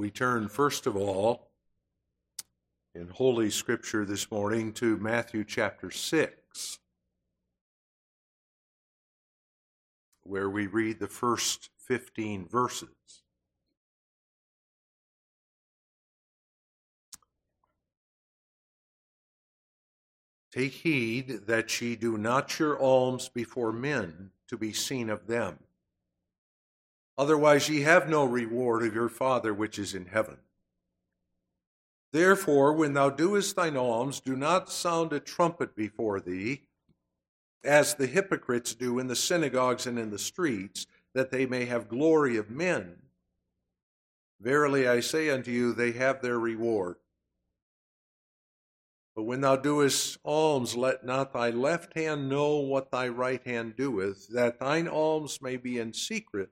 We turn first of all in Holy Scripture this morning to Matthew chapter 6, where we read the first 15 verses. Take heed that ye do not your alms before men to be seen of them. Otherwise, ye have no reward of your Father which is in heaven. Therefore, when thou doest thine alms, do not sound a trumpet before thee, as the hypocrites do in the synagogues and in the streets, that they may have glory of men. Verily I say unto you, they have their reward. But when thou doest alms, let not thy left hand know what thy right hand doeth, that thine alms may be in secret.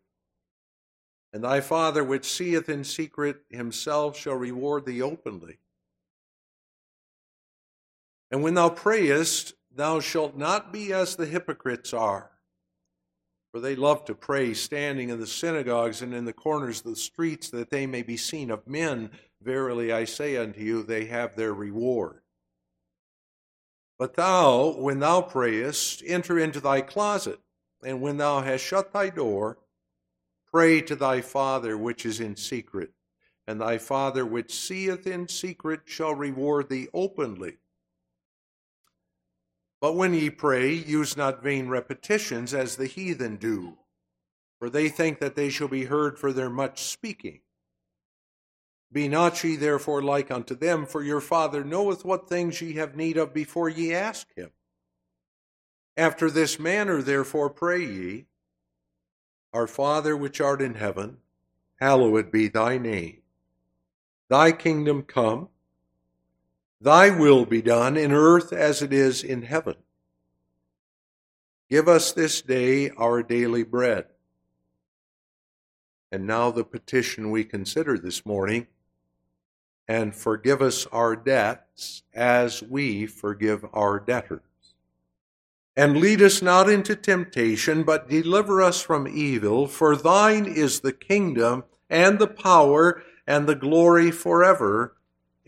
And thy Father which seeth in secret himself shall reward thee openly. And when thou prayest, thou shalt not be as the hypocrites are. For they love to pray standing in the synagogues and in the corners of the streets, that they may be seen of men. Verily I say unto you, they have their reward. But thou, when thou prayest, enter into thy closet, and when thou hast shut thy door, pray to thy Father which is in secret, and thy Father which seeth in secret shall reward thee openly. But when ye pray, use not vain repetitions as the heathen do, for they think that they shall be heard for their much speaking. Be not ye therefore like unto them, for your Father knoweth what things ye have need of before ye ask him. After this manner, therefore, pray ye Our Father which art in heaven, hallowed be thy name. Thy kingdom come, thy will be done in earth as it is in heaven. Give us this day our daily bread. And now the petition we consider this morning and forgive us our debts as we forgive our debtors. And lead us not into temptation, but deliver us from evil, for thine is the kingdom and the power and the glory forever.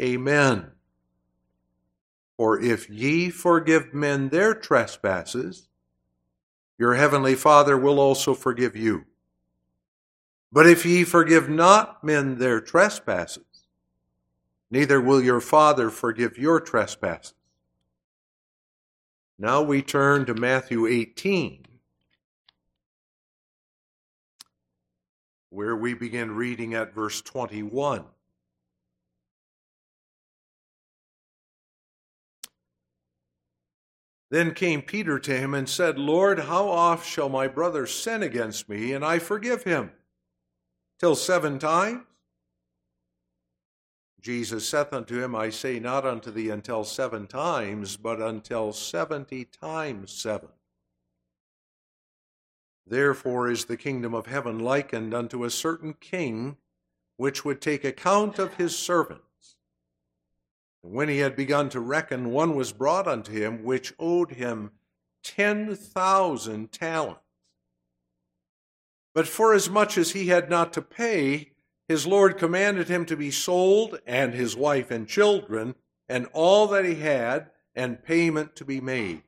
Amen. For if ye forgive men their trespasses, your heavenly Father will also forgive you. But if ye forgive not men their trespasses, neither will your Father forgive your trespasses. Now we turn to Matthew 18, where we begin reading at verse 21. Then came Peter to him and said, Lord, how oft shall my brother sin against me, and I forgive him? Till seven times? Jesus saith unto him, I say not unto thee until seven times, but until seventy times seven. Therefore is the kingdom of heaven likened unto a certain king, which would take account of his servants. And when he had begun to reckon, one was brought unto him, which owed him ten thousand talents. But forasmuch as he had not to pay, his Lord commanded him to be sold, and his wife and children, and all that he had, and payment to be made.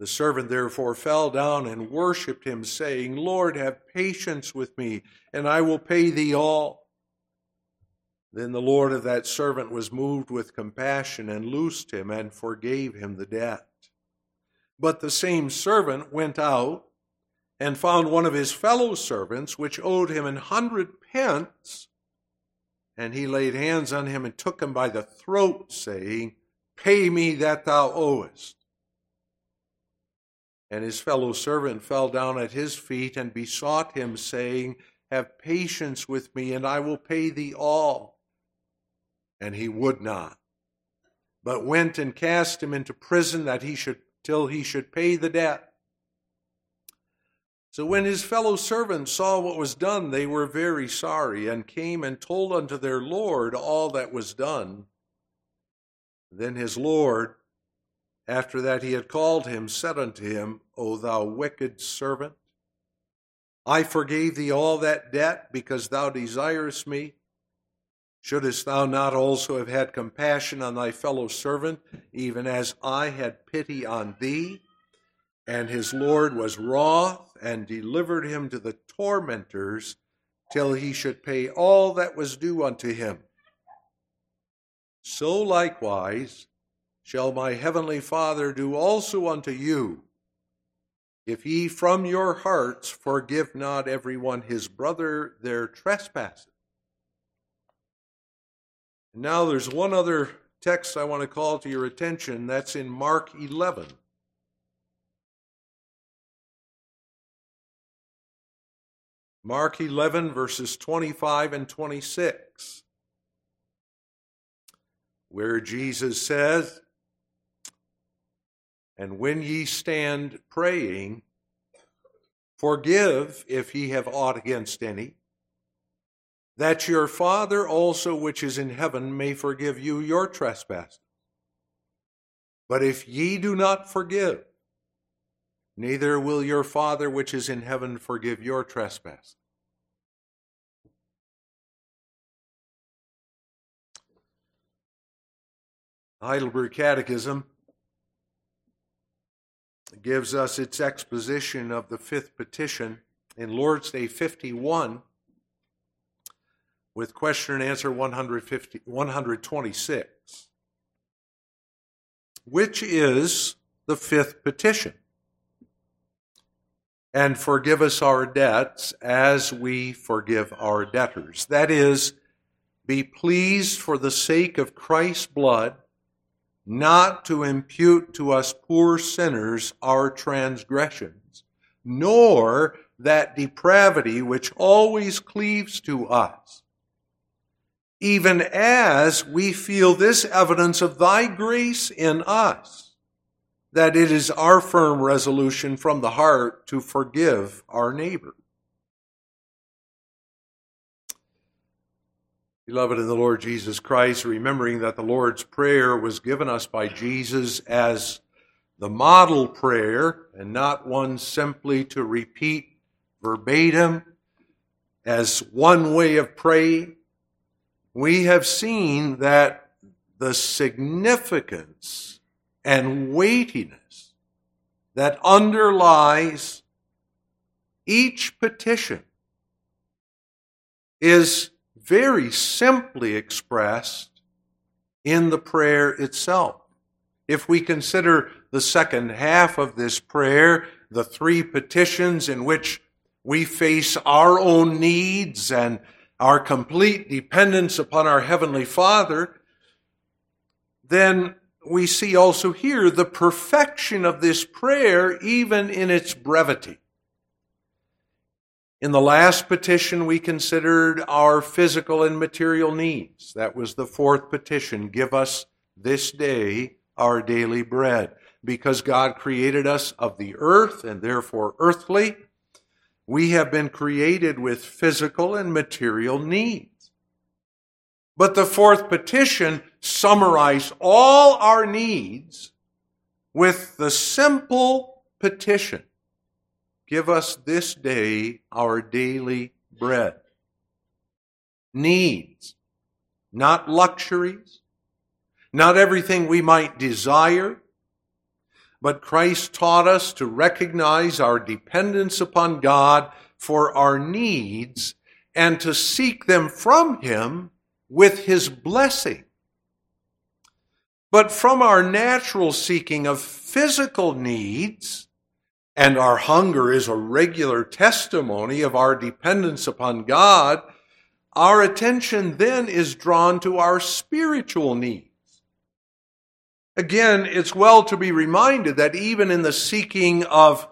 The servant therefore fell down and worshipped him, saying, Lord, have patience with me, and I will pay thee all. Then the Lord of that servant was moved with compassion and loosed him and forgave him the debt. But the same servant went out and found one of his fellow servants which owed him an hundred pence. And he laid hands on him and took him by the throat, saying, Pay me that thou owest. And his fellow servant fell down at his feet and besought him, saying, Have patience with me, and I will pay thee all. And he would not, but went and cast him into prison that he should till he should pay the debt. So when his fellow servants saw what was done, they were very sorry, and came and told unto their Lord all that was done. Then his Lord, after that he had called him, said unto him, O thou wicked servant, I forgave thee all that debt because thou desirest me. Shouldest thou not also have had compassion on thy fellow servant, even as I had pity on thee? And his Lord was wroth and delivered him to the tormentors till he should pay all that was due unto him. So likewise shall my heavenly Father do also unto you, if ye from your hearts forgive not every one his brother their trespasses. Now, there's one other text I want to call to your attention. That's in Mark 11. Mark 11, verses 25 and 26, where Jesus says, And when ye stand praying, forgive if ye have aught against any that your Father also which is in heaven may forgive you your trespasses. But if ye do not forgive, neither will your Father which is in heaven forgive your trespasses. Heidelberg Catechism gives us its exposition of the fifth petition in Lord's Day 51 with question and answer 150, 126, which is the fifth petition. And forgive us our debts as we forgive our debtors. That is, be pleased for the sake of Christ's blood not to impute to us poor sinners our transgressions, nor that depravity which always cleaves to us even as we feel this evidence of thy grace in us, that it is our firm resolution from the heart to forgive our neighbor. Beloved in the Lord Jesus Christ, remembering that the Lord's Prayer was given us by Jesus as the model prayer and not one simply to repeat verbatim as one way of praying, we have seen that the significance and weightiness that underlies each petition is very simply expressed in the prayer itself. If we consider the second half of this prayer, the three petitions in which we face our own needs and our complete dependence upon our Heavenly Father, then we see also here the perfection of this prayer, even in its brevity. In the last petition, we considered our physical and material needs. That was the fourth petition. Give us this day our daily bread. Because God created us of the earth and therefore earthly, we have been created with physical and material needs. But the fourth petition summarized all our needs with the simple petition Give us this day our daily bread. Needs, not luxuries, not everything we might desire, but Christ taught us to recognize our dependence upon God for our needs and to seek them from Him with His blessing. But from our natural seeking of physical needs, and our hunger is a regular testimony of our dependence upon God, our attention then is drawn to our spiritual needs. Again, it's well to be reminded that even in the seeking of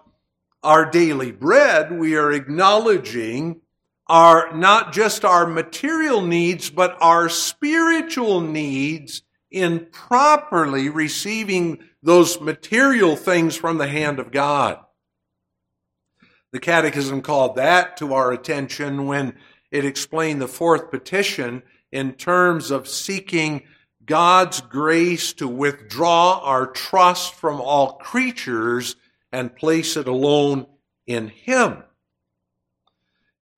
our daily bread, we are acknowledging our, not just our material needs, but our spiritual needs in properly receiving those material things from the hand of God. The Catechism called that to our attention when it explained the fourth petition in terms of seeking God's grace to withdraw our trust from all creatures and place it alone in Him.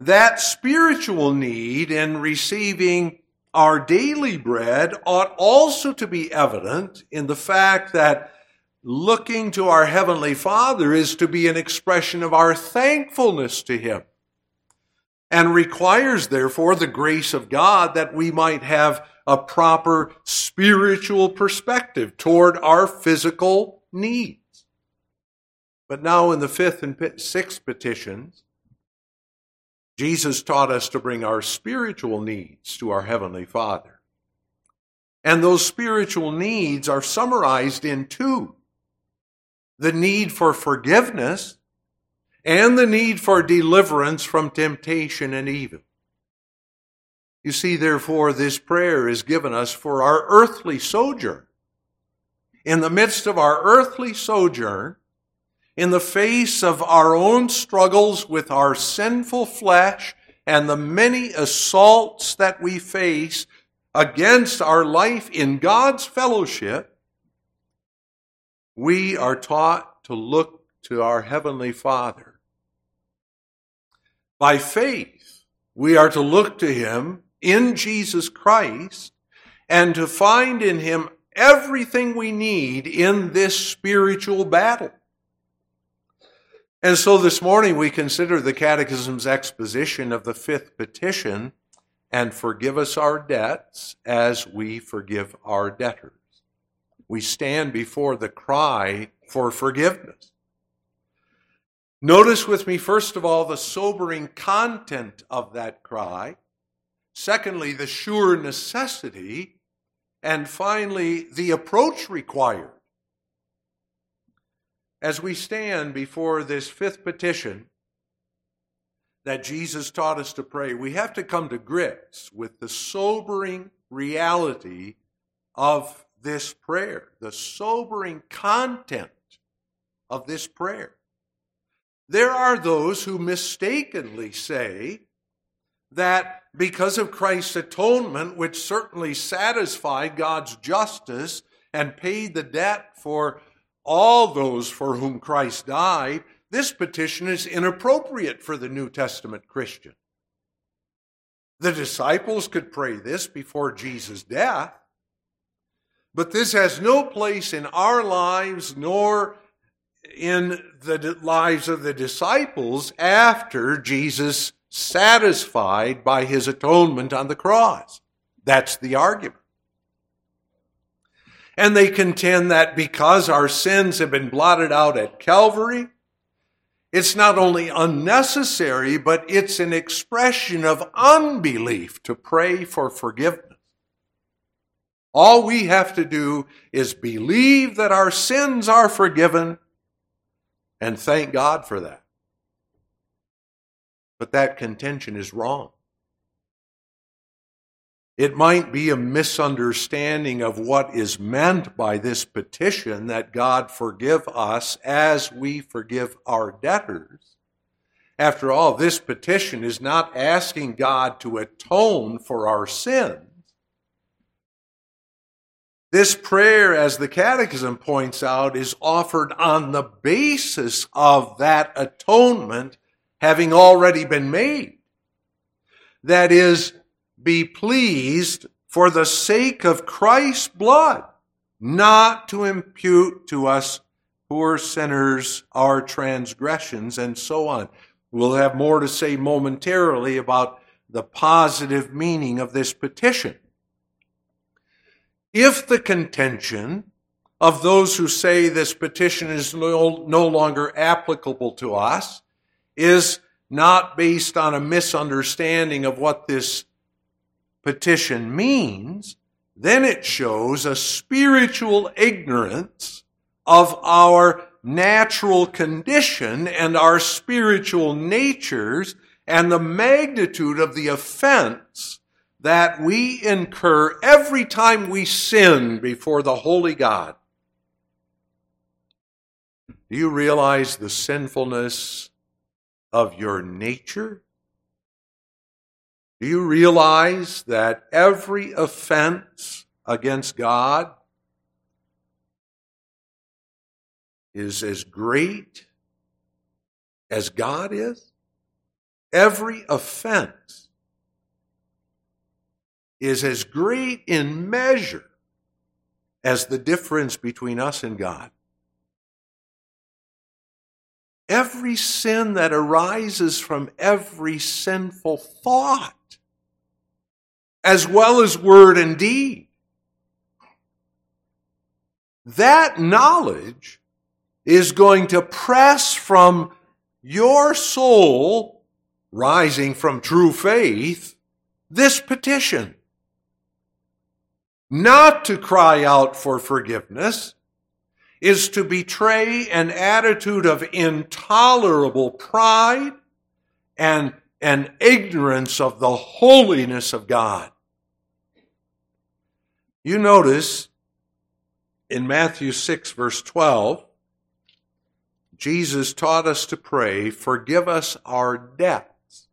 that spiritual need in receiving our daily bread ought also to be evident in the fact that looking to our Heavenly Father is to be an expression of our thankfulness to Him and requires, therefore, the grace of God that we might have a proper spiritual perspective toward our physical needs. But now, in the fifth and sixth petitions, Jesus taught us to bring our spiritual needs to our Heavenly Father. And those spiritual needs are summarized in two the need for forgiveness and the need for deliverance from temptation and evil. You see, therefore, this prayer is given us for our earthly sojourn. In the midst of our earthly sojourn, in the face of our own struggles with our sinful flesh and the many assaults that we face against our life in God's fellowship, we are taught to look to our Heavenly Father. By faith, we are to look to Him in Jesus Christ and to find in Him everything we need in this spiritual battle. And so this morning we consider the Catechism's exposition of the fifth petition and forgive us our debts as we forgive our debtors. We stand before the cry for forgiveness. Notice with me, first of all, the sobering content of that cry. Secondly, the sure necessity. And finally, the approach required. As we stand before this fifth petition that Jesus taught us to pray, we have to come to grips with the sobering reality of this prayer, the sobering content of this prayer. There are those who mistakenly say that because of Christ's atonement, which certainly satisfied God's justice and paid the debt for all those for whom Christ died, this petition is inappropriate for the New Testament Christian. The disciples could pray this before Jesus' death, but this has no place in our lives nor in the lives of the disciples after Jesus satisfied by his atonement on the cross. That's the argument. And they contend that because our sins have been blotted out at Calvary, it's not only unnecessary, but it's an expression of unbelief to pray for forgiveness. All we have to do is believe that our sins are forgiven and thank God for that. But that contention is wrong. It might be a misunderstanding of what is meant by this petition that God forgive us as we forgive our debtors. After all, this petition is not asking God to atone for our sins. This prayer, as the Catechism points out, is offered on the basis of that atonement having already been made. That is, be pleased for the sake of Christ's blood, not to impute to us poor sinners our transgressions and so on. We'll have more to say momentarily about the positive meaning of this petition. If the contention of those who say this petition is no, no longer applicable to us is not based on a misunderstanding of what this petition means, then it shows a spiritual ignorance of our natural condition and our spiritual natures and the magnitude of the offense that we incur every time we sin before the holy God. Do you realize the sinfulness of your nature? Do you realize that every offense against God is as great as God is? every offense is as great in measure as the difference between us and God. Every sin that arises from every sinful thought, as well as word and deed, that knowledge is going to press from your soul, rising from true faith, this petition. Not to cry out for forgiveness is to betray an attitude of intolerable pride and an ignorance of the holiness of God. You notice in Matthew 6, verse 12, Jesus taught us to pray, Forgive us our debts.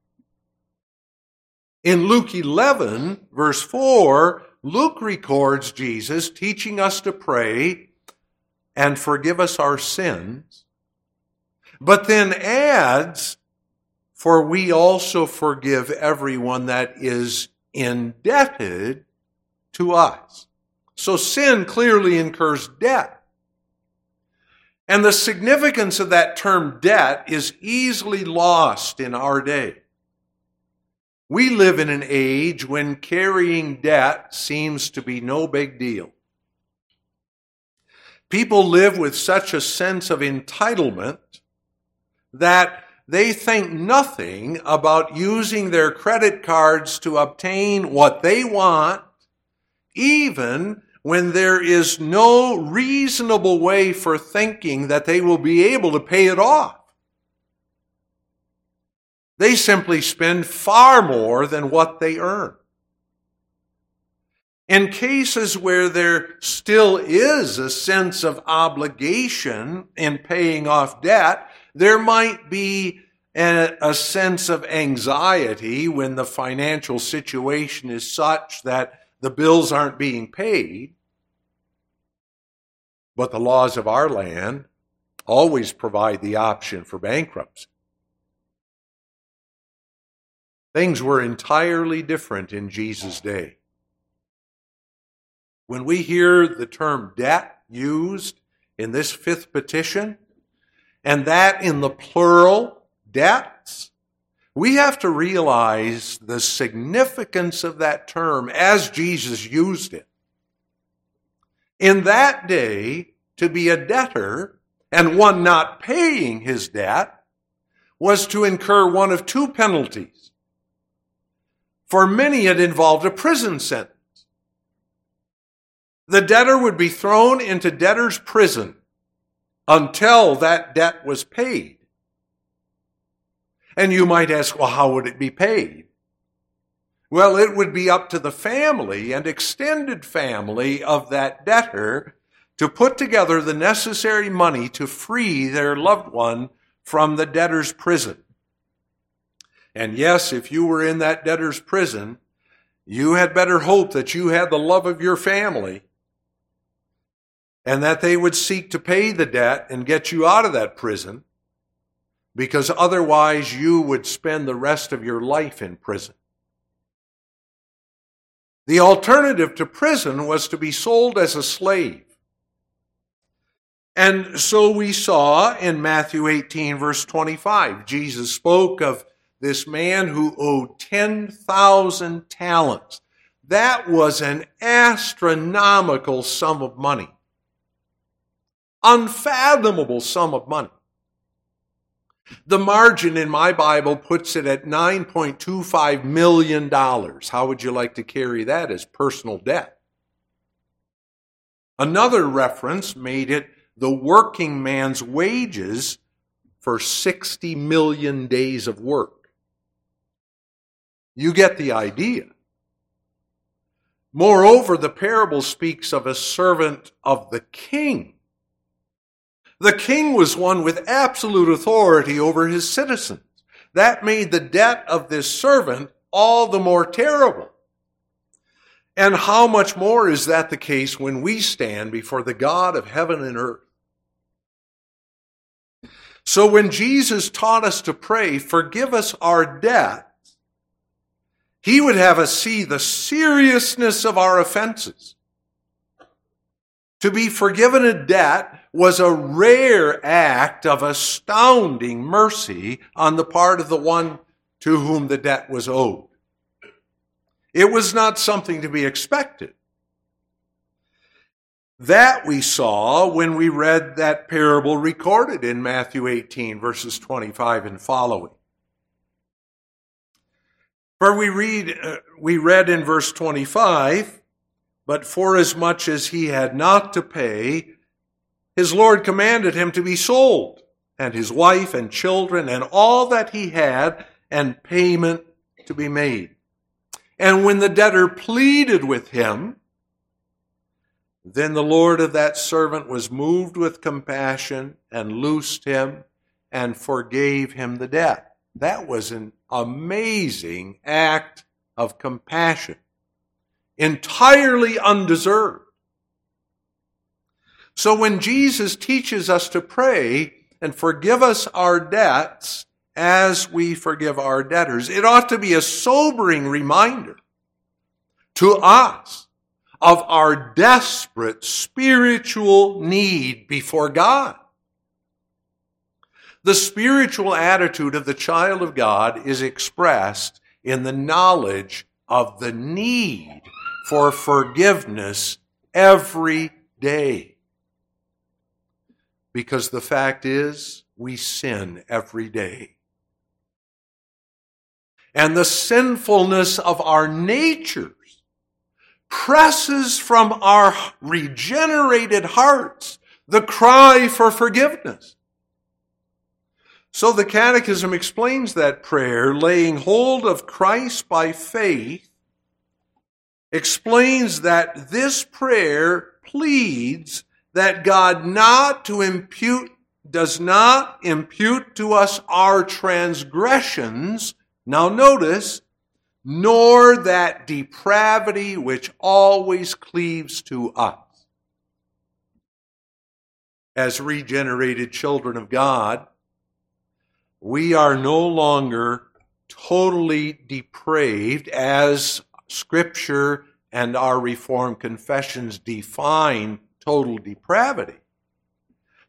In Luke 11, verse 4, Luke records Jesus teaching us to pray and forgive us our sins, but then adds, For we also forgive everyone that is indebted to us. So sin clearly incurs debt. And the significance of that term debt is easily lost in our day. We live in an age when carrying debt seems to be no big deal. People live with such a sense of entitlement that they think nothing about using their credit cards to obtain what they want, even when there is no reasonable way for thinking that they will be able to pay it off. They simply spend far more than what they earn. In cases where there still is a sense of obligation in paying off debt, there might be a, a, sense of anxiety when the financial situation is such that the bills aren't being paid. But the laws of our land always provide the option for bankruptcy. Things were entirely different in Jesus' day. When we hear the term debt used in this fifth petition, and that in the plural, debts, we have to realize the significance of that term as Jesus used it. In that day, to be a debtor and one not paying his debt was to incur one of two penalties. For many, it involved a prison sentence. The debtor would be thrown into debtor's prison until that debt was paid. And you might ask, well, how would it be paid? Well, it would be up to the family and extended family of that debtor to put together the necessary money to free their loved one from the debtor's prison. And yes, if you were in that debtor's prison, you had better hope that you had the love of your family and that they would seek to pay the debt and get you out of that prison because otherwise you would spend the rest of your life in prison. The alternative to prison was to be sold as a slave. And so we saw in Matthew 18, verse 25, Jesus spoke of this man who owed 10,000 talents. That was an astronomical sum of money. Unfathomable sum of money. The margin in my Bible puts it at $9.25 million. How would you like to carry that as personal debt? Another reference made it the working man's wages for 60 million days of work. You get the idea. Moreover, the parable speaks of a servant of the king. The king was one with absolute authority over his citizens. That made the debt of this servant all the more terrible. And how much more is that the case when we stand before the God of heaven and earth? So when Jesus taught us to pray, forgive us our debts, he would have us see the seriousness of our offenses. To be forgiven a debt was a rare act of astounding mercy on the part of the one to whom the debt was owed. It was not something to be expected. That we saw when we read that parable recorded in Matthew 18, verses 25 and following. For we read, uh, we read in verse 25, but forasmuch as much as he had not to pay, his Lord commanded him to be sold, and his wife and children and all that he had, and payment to be made. And when the debtor pleaded with him, then the Lord of that servant was moved with compassion and loosed him and forgave him the debt. That was an amazing act of compassion, entirely undeserved. So when Jesus teaches us to pray and forgive us our debts as we forgive our debtors, it ought to be a sobering reminder to us of our desperate spiritual need before God. The spiritual attitude of the child of God is expressed in the knowledge of the need for forgiveness every day. Because the fact is, we sin every day. And the sinfulness of our natures presses from our regenerated hearts the cry for forgiveness. So the Catechism explains that prayer, laying hold of Christ by faith, explains that this prayer pleads that God not to impute, does not impute to us our transgressions. Now notice, nor that depravity which always cleaves to us. As regenerated children of God, we are no longer totally depraved as Scripture and our Reformed confessions define total depravity.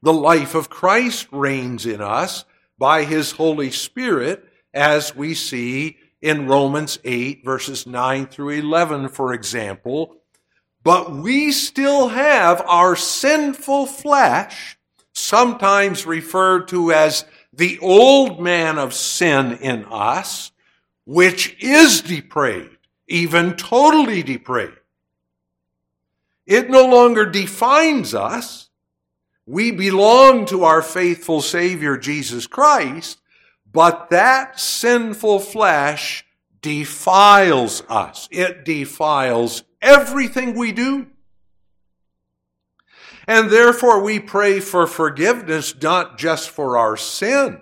The life of Christ reigns in us by His Holy Spirit, as we see in Romans 8, verses 9 through 11, for example. But we still have our sinful flesh, sometimes referred to as the old man of sin in us, which is depraved, even totally depraved. It no longer defines us. We belong to our faithful Savior, Jesus Christ, but that sinful flesh defiles us. It defiles everything we do. And therefore we pray for forgiveness not just for our sin,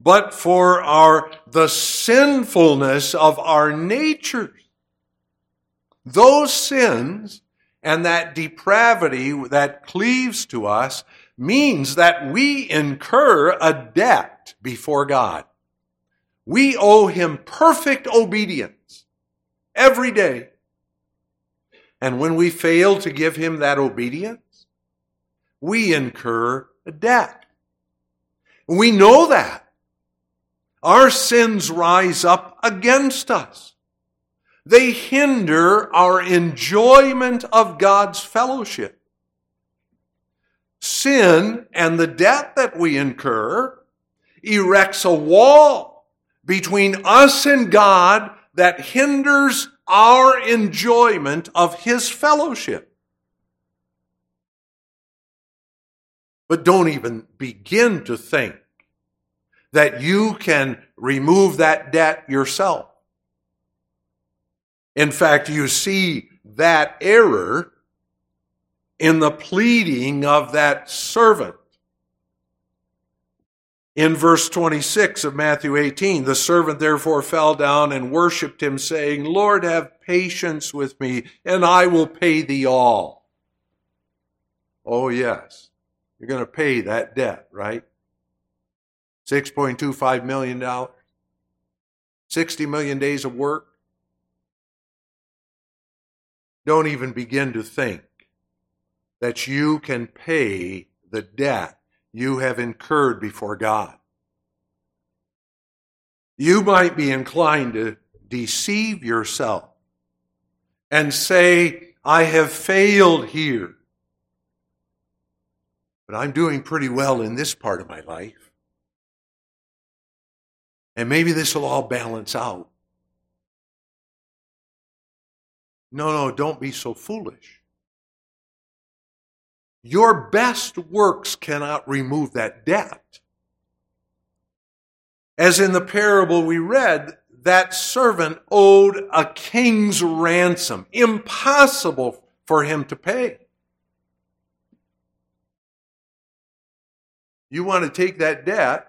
but for our, the sinfulness of our natures. Those sins and that depravity that cleaves to us means that we incur a debt before God. We owe him perfect obedience every day. And when we fail to give him that obedience, we incur a debt. We know that. Our sins rise up against us. They hinder our enjoyment of God's fellowship. Sin and the debt that we incur erects a wall between us and God that hinders our enjoyment of His fellowship. But don't even begin to think that you can remove that debt yourself. In fact, you see that error in the pleading of that servant. In verse 26 of Matthew 18, the servant therefore fell down and worshiped him, saying, Lord, have patience with me, and I will pay thee all. Oh, yes. You're going to pay that debt, right? $6.25 million, 60 million days of work. Don't even begin to think that you can pay the debt you have incurred before God. You might be inclined to deceive yourself and say, I have failed here. But I'm doing pretty well in this part of my life. And maybe this will all balance out. No, no, don't be so foolish. Your best works cannot remove that debt. As in the parable we read, that servant owed a king's ransom, impossible for him to pay. You want to take that debt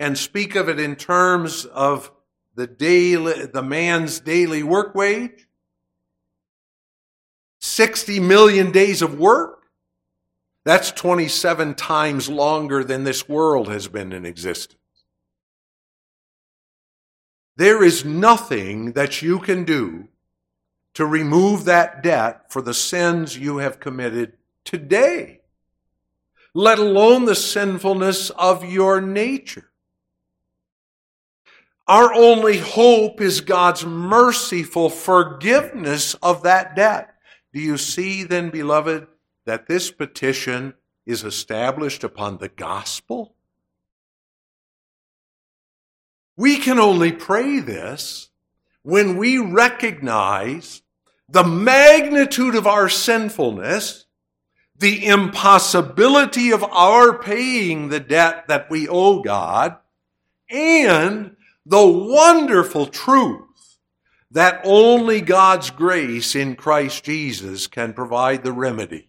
and speak of it in terms of the daily, the man's daily work wage? 60 million days of work? That's 27 times longer than this world has been in existence. There is nothing that you can do to remove that debt for the sins you have committed today, let alone the sinfulness of your nature. Our only hope is God's merciful forgiveness of that debt. Do you see then, beloved, that this petition is established upon the gospel? We can only pray this when we recognize the magnitude of our sinfulness, the impossibility of our paying the debt that we owe God, and the wonderful truth that only God's grace in Christ Jesus can provide the remedy.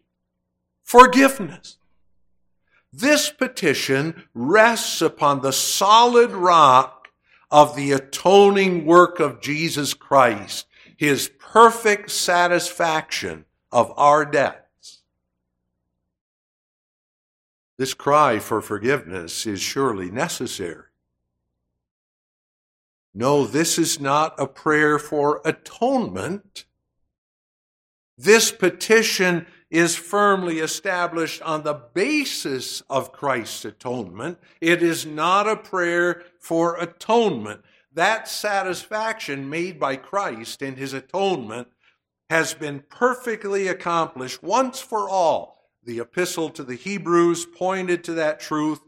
Forgiveness. This petition rests upon the solid rock of the atoning work of Jesus Christ, his perfect satisfaction of our debts. This cry for forgiveness is surely necessary. No, this is not a prayer for atonement. This petition is firmly established on the basis of Christ's atonement. It is not a prayer for atonement. That satisfaction made by Christ in his atonement has been perfectly accomplished once for all. The epistle to the Hebrews pointed to that truth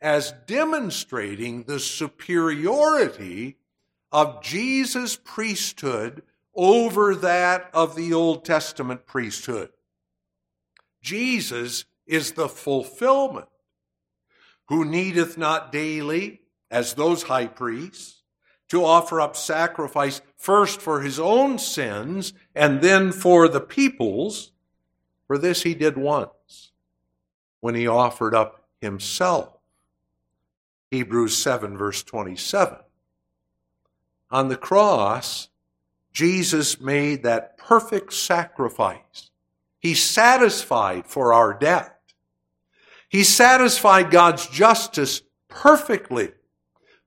as demonstrating the superiority of Jesus' priesthood over that of the Old Testament priesthood. Jesus is the fulfillment, who needeth not daily, as those high priests, to offer up sacrifice first for his own sins and then for the people's. For this he did once, when he offered up himself. Hebrews 7, verse 27. On the cross, Jesus made that perfect sacrifice. He satisfied for our debt. He satisfied God's justice perfectly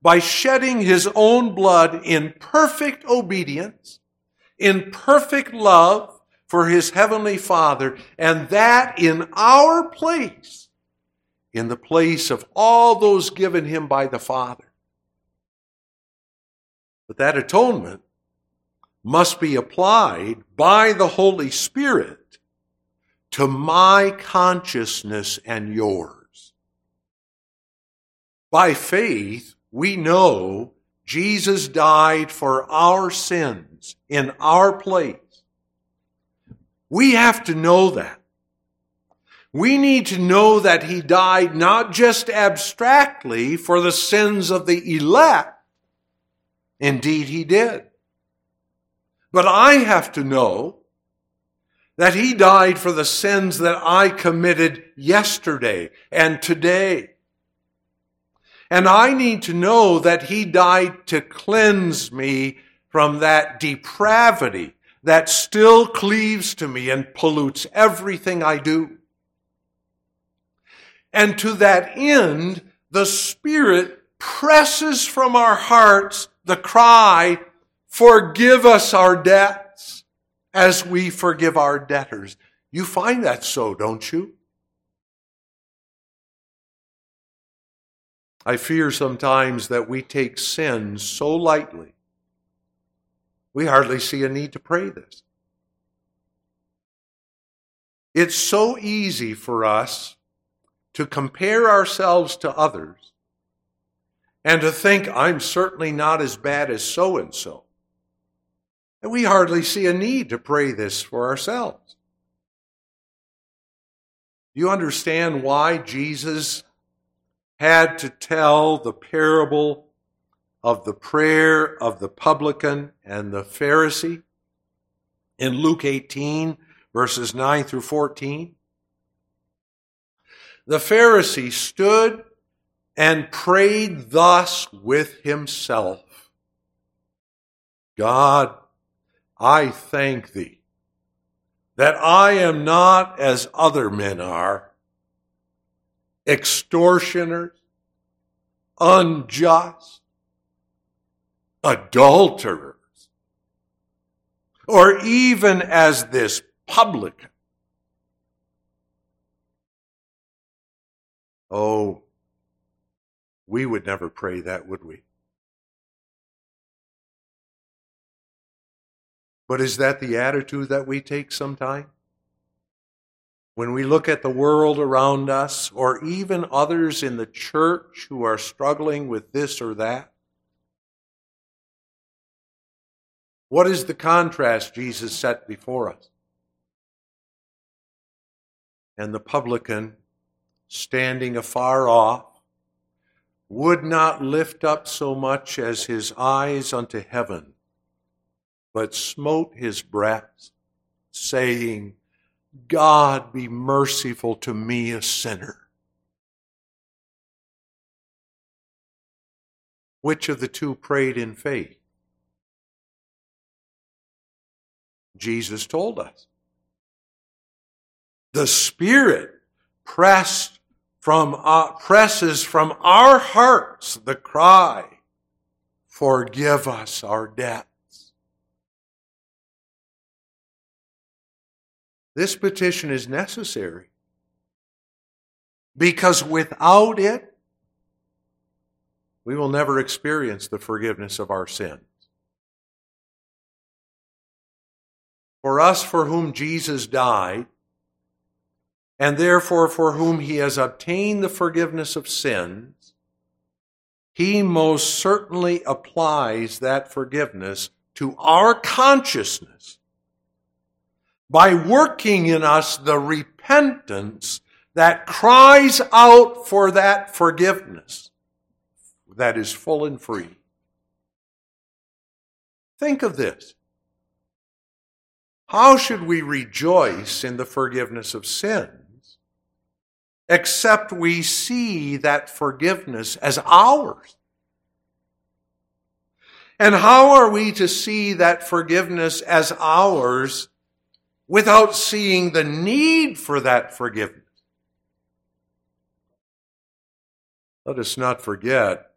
by shedding his own blood in perfect obedience, in perfect love for his heavenly Father, and that in our place, in the place of all those given him by the Father. But that atonement must be applied by the Holy Spirit to my consciousness and yours. By faith, we know Jesus died for our sins in our place. We have to know that. We need to know that he died not just abstractly for the sins of the elect, Indeed, he did. But I have to know that he died for the sins that I committed yesterday and today. And I need to know that he died to cleanse me from that depravity that still cleaves to me and pollutes everything I do. And to that end, the Spirit presses from our hearts the cry, Forgive us our debts as we forgive our debtors. You find that so, don't you? I fear sometimes that we take sin so lightly, we hardly see a need to pray this. It's so easy for us to compare ourselves to others and to think, I'm certainly not as bad as so and so. And we hardly see a need to pray this for ourselves. Do you understand why Jesus had to tell the parable of the prayer of the publican and the Pharisee in Luke 18, verses 9 through 14? The Pharisee stood and prayed thus with himself God, I thank thee that I am not as other men are, extortioners, unjust, adulterers, or even as this publican. Oh, we would never pray that, would we? But is that the attitude that we take sometimes? When we look at the world around us, or even others in the church who are struggling with this or that? What is the contrast Jesus set before us? And the publican, standing afar off, would not lift up so much as his eyes unto heaven but smote his breast, saying, God be merciful to me, a sinner. Which of the two prayed in faith? Jesus told us. The Spirit pressed from, uh, presses from our hearts the cry, Forgive us our debts. This petition is necessary because without it, we will never experience the forgiveness of our sins. For us for whom Jesus died, and therefore for whom he has obtained the forgiveness of sins, he most certainly applies that forgiveness to our consciousness by working in us the repentance that cries out for that forgiveness that is full and free. Think of this. How should we rejoice in the forgiveness of sins except we see that forgiveness as ours? And how are we to see that forgiveness as ours without seeing the need for that forgiveness. Let us not forget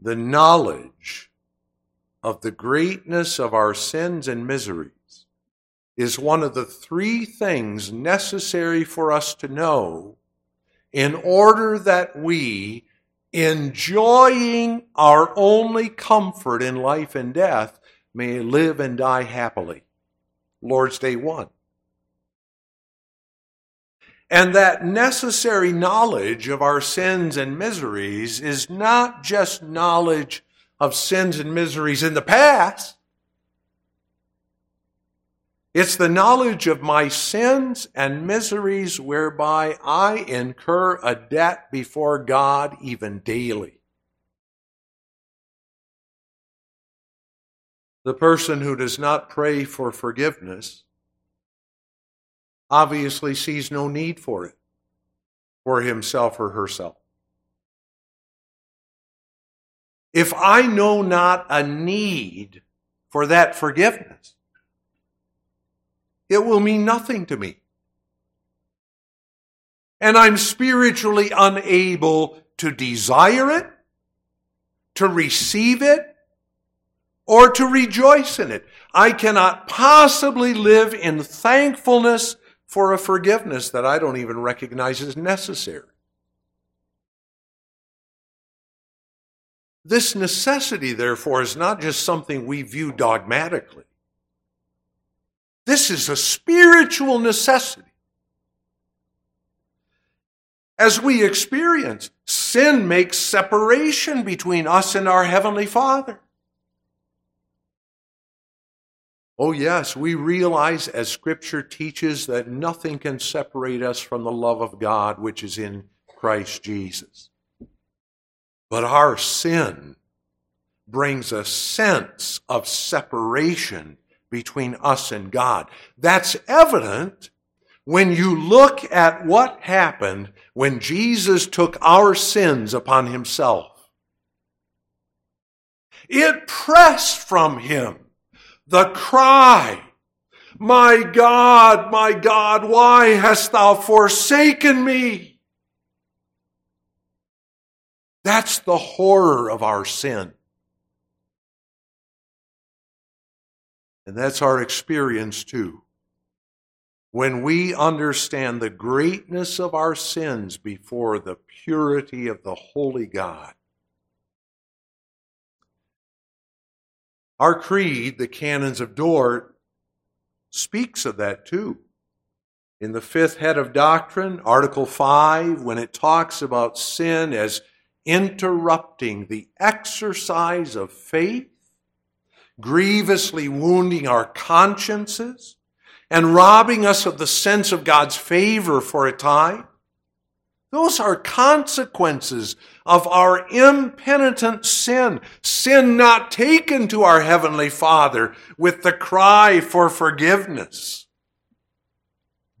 the knowledge of the greatness of our sins and miseries is one of the three things necessary for us to know in order that we, enjoying our only comfort in life and death, may live and die happily. Lord's Day 1. And that necessary knowledge of our sins and miseries is not just knowledge of sins and miseries in the past. It's the knowledge of my sins and miseries whereby I incur a debt before God even daily. The person who does not pray for forgiveness obviously sees no need for it for himself or herself. If I know not a need for that forgiveness, it will mean nothing to me. And I'm spiritually unable to desire it, to receive it, or to rejoice in it. I cannot possibly live in thankfulness for a forgiveness that I don't even recognize as necessary. This necessity, therefore, is not just something we view dogmatically. This is a spiritual necessity. As we experience, sin makes separation between us and our Heavenly Father. Oh, yes, we realize as Scripture teaches that nothing can separate us from the love of God which is in Christ Jesus. But our sin brings a sense of separation between us and God. That's evident when you look at what happened when Jesus took our sins upon himself. It pressed from him the cry, My God, my God, why hast thou forsaken me? That's the horror of our sin. And that's our experience too. When we understand the greatness of our sins before the purity of the holy God, Our creed, the Canons of Dort, speaks of that too. In the fifth head of doctrine, Article 5, when it talks about sin as interrupting the exercise of faith, grievously wounding our consciences, and robbing us of the sense of God's favor for a time, those are consequences of our impenitent sin, sin not taken to our Heavenly Father with the cry for forgiveness.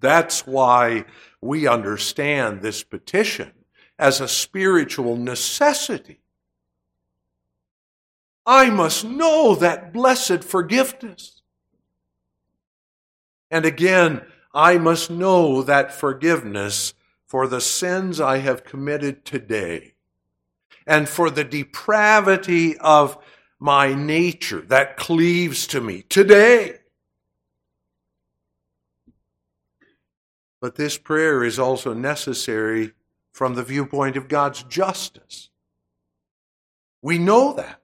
That's why we understand this petition as a spiritual necessity. I must know that blessed forgiveness. And again, I must know that forgiveness for the sins I have committed today and for the depravity of my nature that cleaves to me today. But this prayer is also necessary from the viewpoint of God's justice. We know that.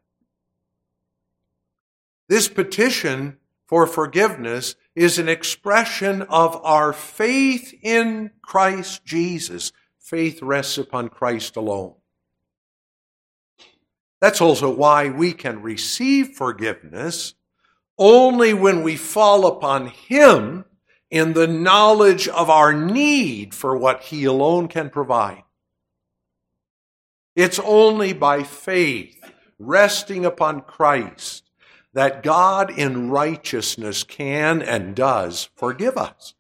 This petition for forgiveness is an expression of our faith in Christ Jesus. Faith rests upon Christ alone. That's also why we can receive forgiveness only when we fall upon Him in the knowledge of our need for what He alone can provide. It's only by faith, resting upon Christ, that God in righteousness can and does forgive us.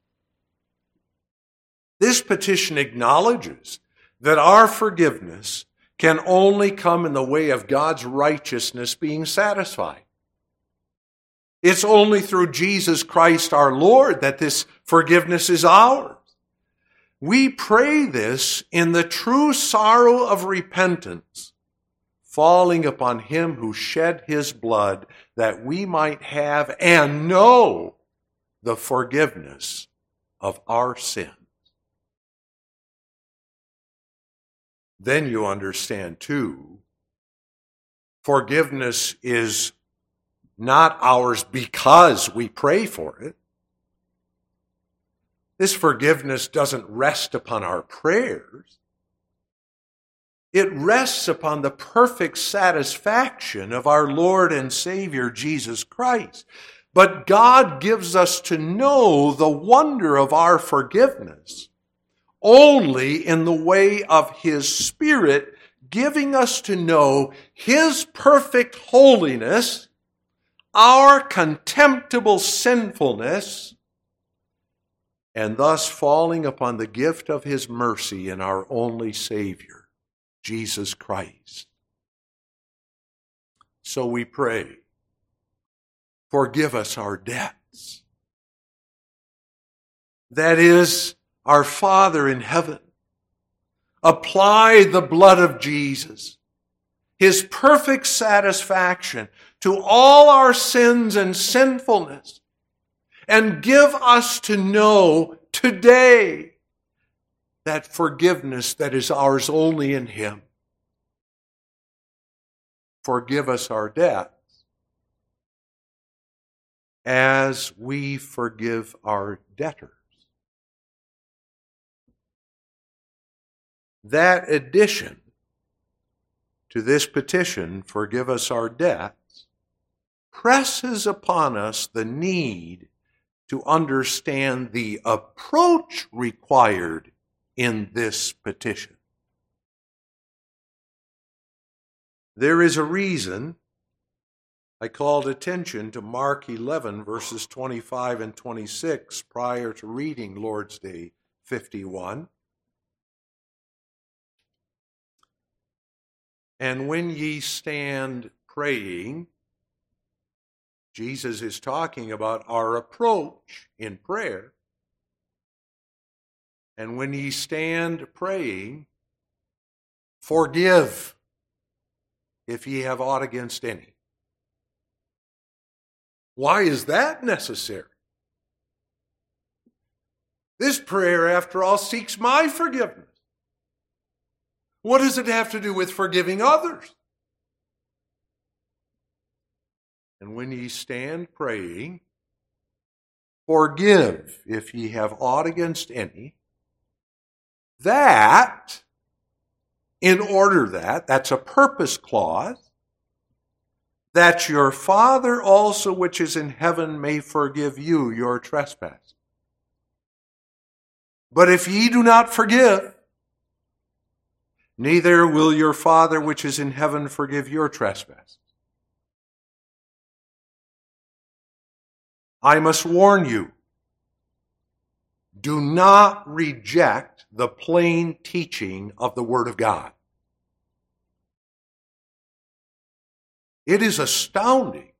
This petition acknowledges that our forgiveness can only come in the way of God's righteousness being satisfied. It's only through Jesus Christ our Lord that this forgiveness is ours. We pray this in the true sorrow of repentance falling upon him who shed his blood that we might have and know the forgiveness of our sins. Then you understand too, forgiveness is not ours because we pray for it. This forgiveness doesn't rest upon our prayers. It rests upon the perfect satisfaction of our Lord and Savior Jesus Christ. But God gives us to know the wonder of our forgiveness only in the way of His Spirit giving us to know His perfect holiness, our contemptible sinfulness, and thus falling upon the gift of His mercy in our only Savior. Jesus Christ. So we pray, forgive us our debts. That is, our Father in heaven, apply the blood of Jesus, his perfect satisfaction to all our sins and sinfulness, and give us to know today that forgiveness that is ours only in him. Forgive us our debts as we forgive our debtors. That addition to this petition, forgive us our debts, presses upon us the need to understand the approach required in this petition. There is a reason I called attention to Mark 11, verses 25 and 26, prior to reading Lord's Day 51. And when ye stand praying, Jesus is talking about our approach in prayer. And when ye stand praying, forgive if ye have aught against any. Why is that necessary? This prayer, after all, seeks my forgiveness. What does it have to do with forgiving others? And when ye stand praying, forgive if ye have aught against any, that, in order that, that's a purpose clause, that your Father also which is in heaven may forgive you your trespass. But if ye do not forgive, neither will your Father which is in heaven forgive your trespasses. I must warn you do not reject the plain teaching of the Word of God. It is astounding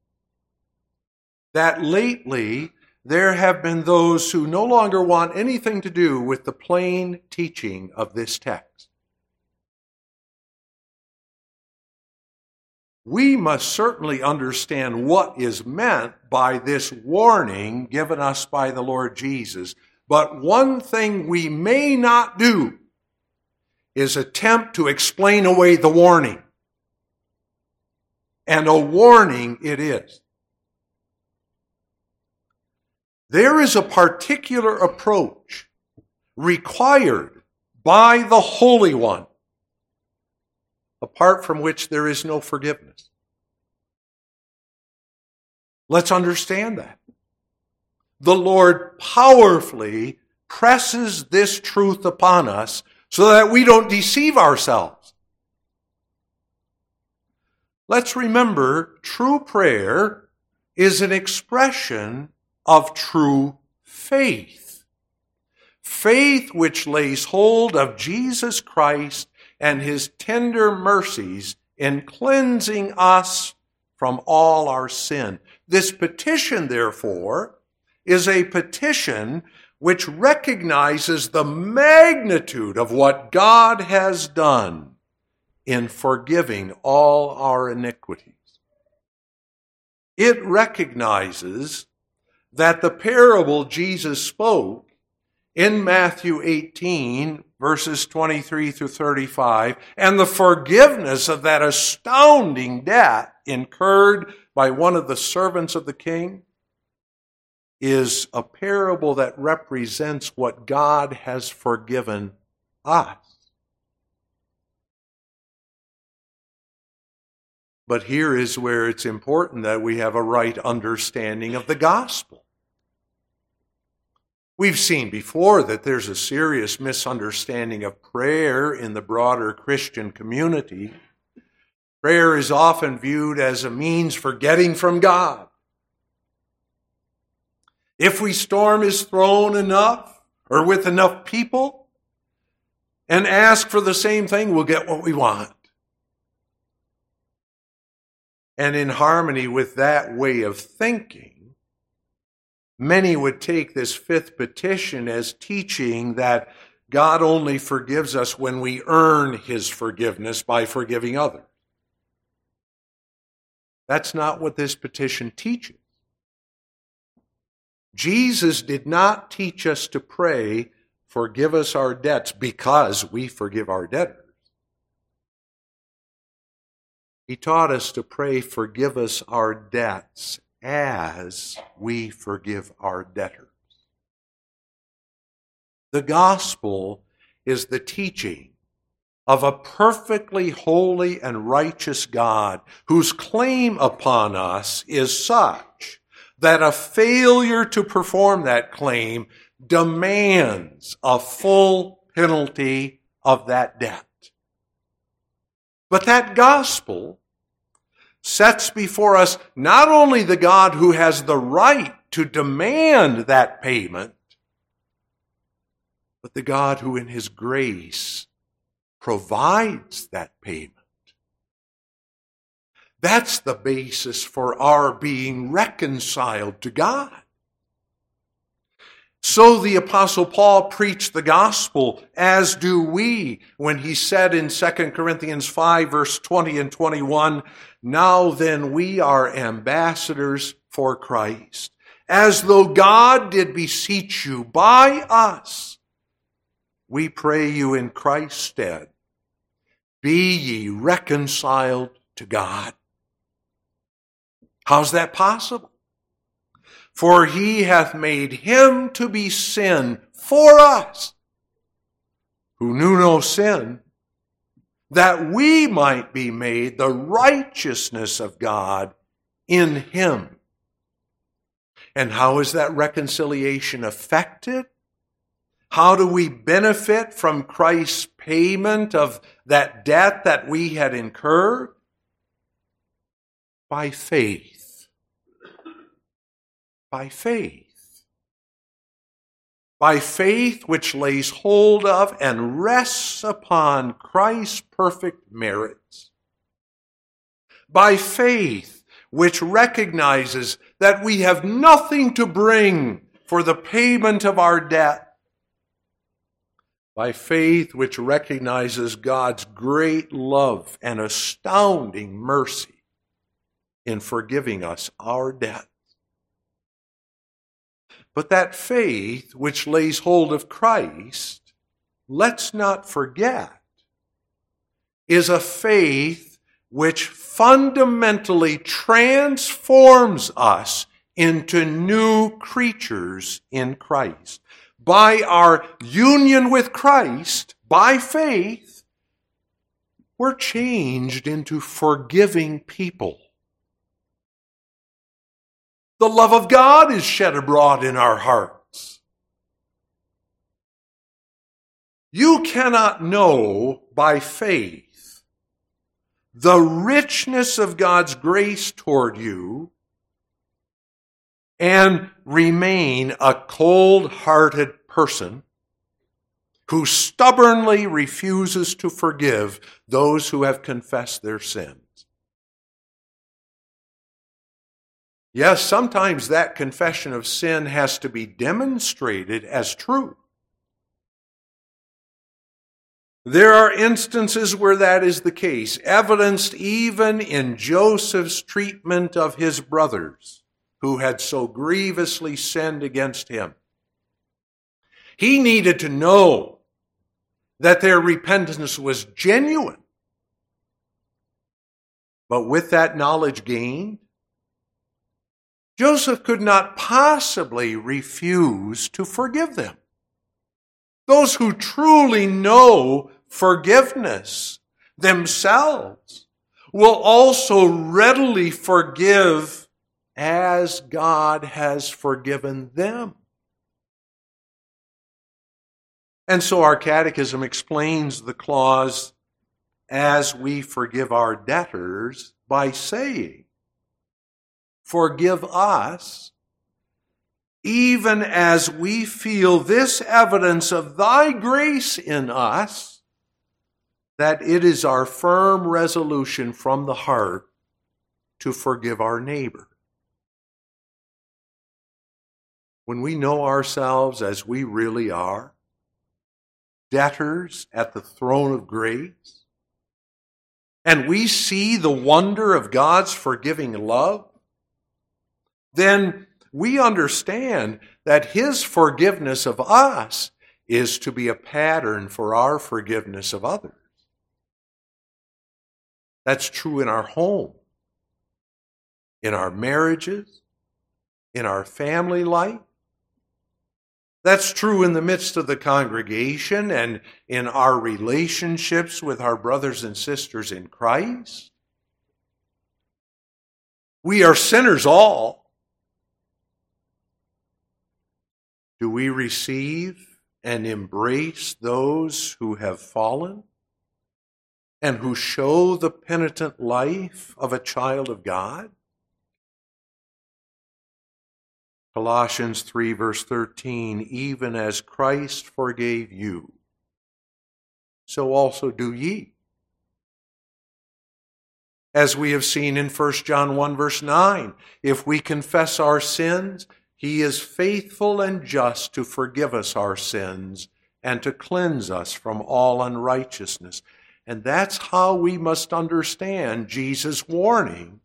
that lately there have been those who no longer want anything to do with the plain teaching of this text. we must certainly understand what is meant by this warning given us by the Lord Jesus. But one thing we may not do is attempt to explain away the warning. And a warning it is. There is a particular approach required by the Holy One apart from which there is no forgiveness. Let's understand that. The Lord powerfully presses this truth upon us so that we don't deceive ourselves. Let's remember true prayer is an expression of true faith. Faith which lays hold of Jesus Christ and his tender mercies in cleansing us from all our sin. This petition, therefore, is a petition which recognizes the magnitude of what God has done in forgiving all our iniquities. It recognizes that the parable Jesus spoke in Matthew 18 verses 23 through 35, and the forgiveness of that astounding debt incurred by one of the servants of the king is a parable that represents what God has forgiven us. But here is where it's important that we have a right understanding of the gospel. We've seen before that there's a serious misunderstanding of prayer in the broader Christian community. Prayer is often viewed as a means for getting from God. If we storm his throne enough or with enough people and ask for the same thing, we'll get what we want. And in harmony with that way of thinking, Many would take this fifth petition as teaching that God only forgives us when we earn his forgiveness by forgiving others. That's not what this petition teaches. Jesus did not teach us to pray, forgive us our debts because we forgive our debtors. He taught us to pray, forgive us our debts as we forgive our debtors. The gospel is the teaching of a perfectly holy and righteous God whose claim upon us is such that a failure to perform that claim demands a full penalty of that debt. But that gospel sets before us not only the God who has the right to demand that payment, but the God who in his grace provides that payment. That's the basis for our being reconciled to God. So the apostle Paul preached the gospel, as do we, when he said in 2 Corinthians 5 verse 20 and 21, Now then we are ambassadors for Christ, as though God did beseech you by us. We pray you in Christ's stead, be ye reconciled to God. How's that possible? For he hath made him to be sin for us, who knew no sin, that we might be made the righteousness of God in him. And how is that reconciliation effected? How do we benefit from Christ's payment of that debt that we had incurred? By faith by faith. By faith which lays hold of and rests upon Christ's perfect merits. By faith which recognizes that we have nothing to bring for the payment of our debt. By faith which recognizes God's great love and astounding mercy in forgiving us our debt. But that faith which lays hold of Christ, let's not forget, is a faith which fundamentally transforms us into new creatures in Christ. By our union with Christ, by faith, we're changed into forgiving people. The love of God is shed abroad in our hearts. You cannot know by faith the richness of God's grace toward you and remain a cold hearted person who stubbornly refuses to forgive those who have confessed their sin. Yes, sometimes that confession of sin has to be demonstrated as true. There are instances where that is the case, evidenced even in Joseph's treatment of his brothers who had so grievously sinned against him. He needed to know that their repentance was genuine. But with that knowledge gained, Joseph could not possibly refuse to forgive them. Those who truly know forgiveness themselves will also readily forgive as God has forgiven them. And so our catechism explains the clause, as we forgive our debtors, by saying, forgive us, even as we feel this evidence of thy grace in us, that it is our firm resolution from the heart to forgive our neighbor. When we know ourselves as we really are, debtors at the throne of grace, and we see the wonder of God's forgiving love, then we understand that His forgiveness of us is to be a pattern for our forgiveness of others. That's true in our home, in our marriages, in our family life. That's true in the midst of the congregation and in our relationships with our brothers and sisters in Christ. We are sinners all. Do we receive and embrace those who have fallen? and who show the penitent life of a child of God? Colossians 3, verse 13, even as Christ forgave you, so also do ye. As we have seen in 1 John 1, verse 9, if we confess our sins, he is faithful and just to forgive us our sins and to cleanse us from all unrighteousness. And that's how we must understand Jesus' warning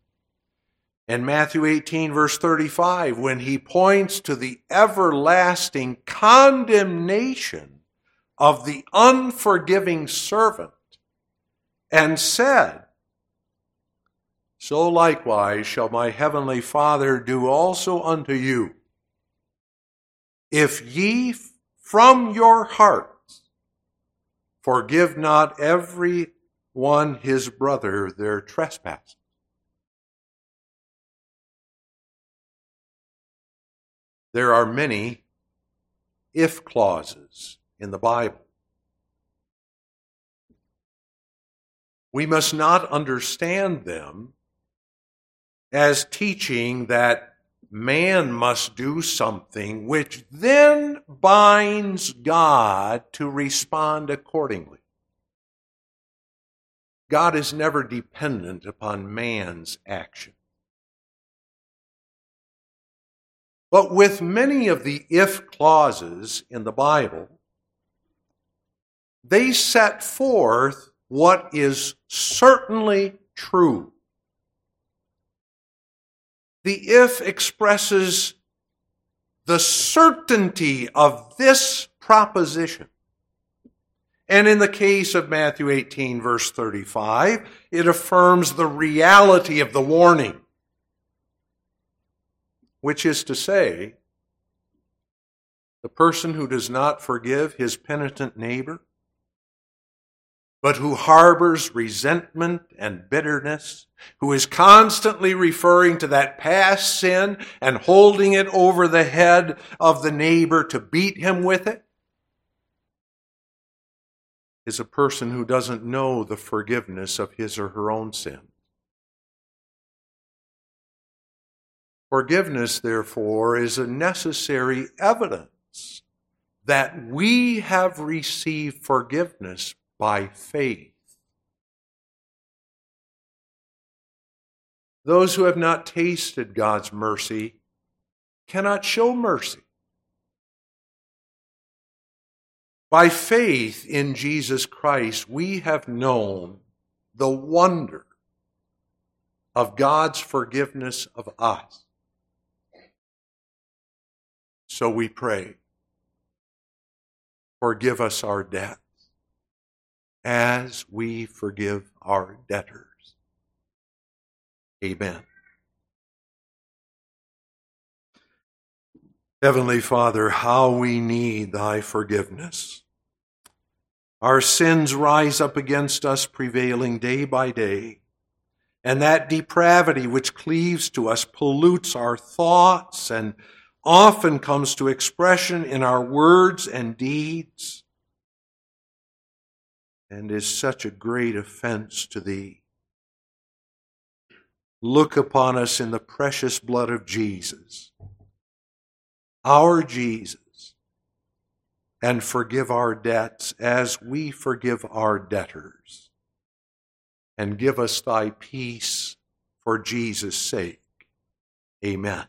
in Matthew 18, verse 35, when he points to the everlasting condemnation of the unforgiving servant and said, So likewise shall my heavenly Father do also unto you, if ye from your heart Forgive not every one his brother their trespasses. There are many if clauses in the Bible. We must not understand them as teaching that man must do something which then binds God to respond accordingly. God is never dependent upon man's action. But with many of the if clauses in the Bible, they set forth what is certainly true. The if expresses the certainty of this proposition. And in the case of Matthew 18, verse 35, it affirms the reality of the warning, which is to say, the person who does not forgive his penitent neighbor but who harbors resentment and bitterness, who is constantly referring to that past sin and holding it over the head of the neighbor to beat him with it, is a person who doesn't know the forgiveness of his or her own sin. Forgiveness, therefore, is a necessary evidence that we have received forgiveness by faith. Those who have not tasted God's mercy cannot show mercy. By faith in Jesus Christ, we have known the wonder of God's forgiveness of us. So we pray, forgive us our debt as we forgive our debtors. Amen. Heavenly Father, how we need thy forgiveness. Our sins rise up against us, prevailing day by day. And that depravity which cleaves to us pollutes our thoughts and often comes to expression in our words and deeds and is such a great offense to thee. Look upon us in the precious blood of Jesus, our Jesus, and forgive our debts as we forgive our debtors. And give us thy peace for Jesus' sake. Amen.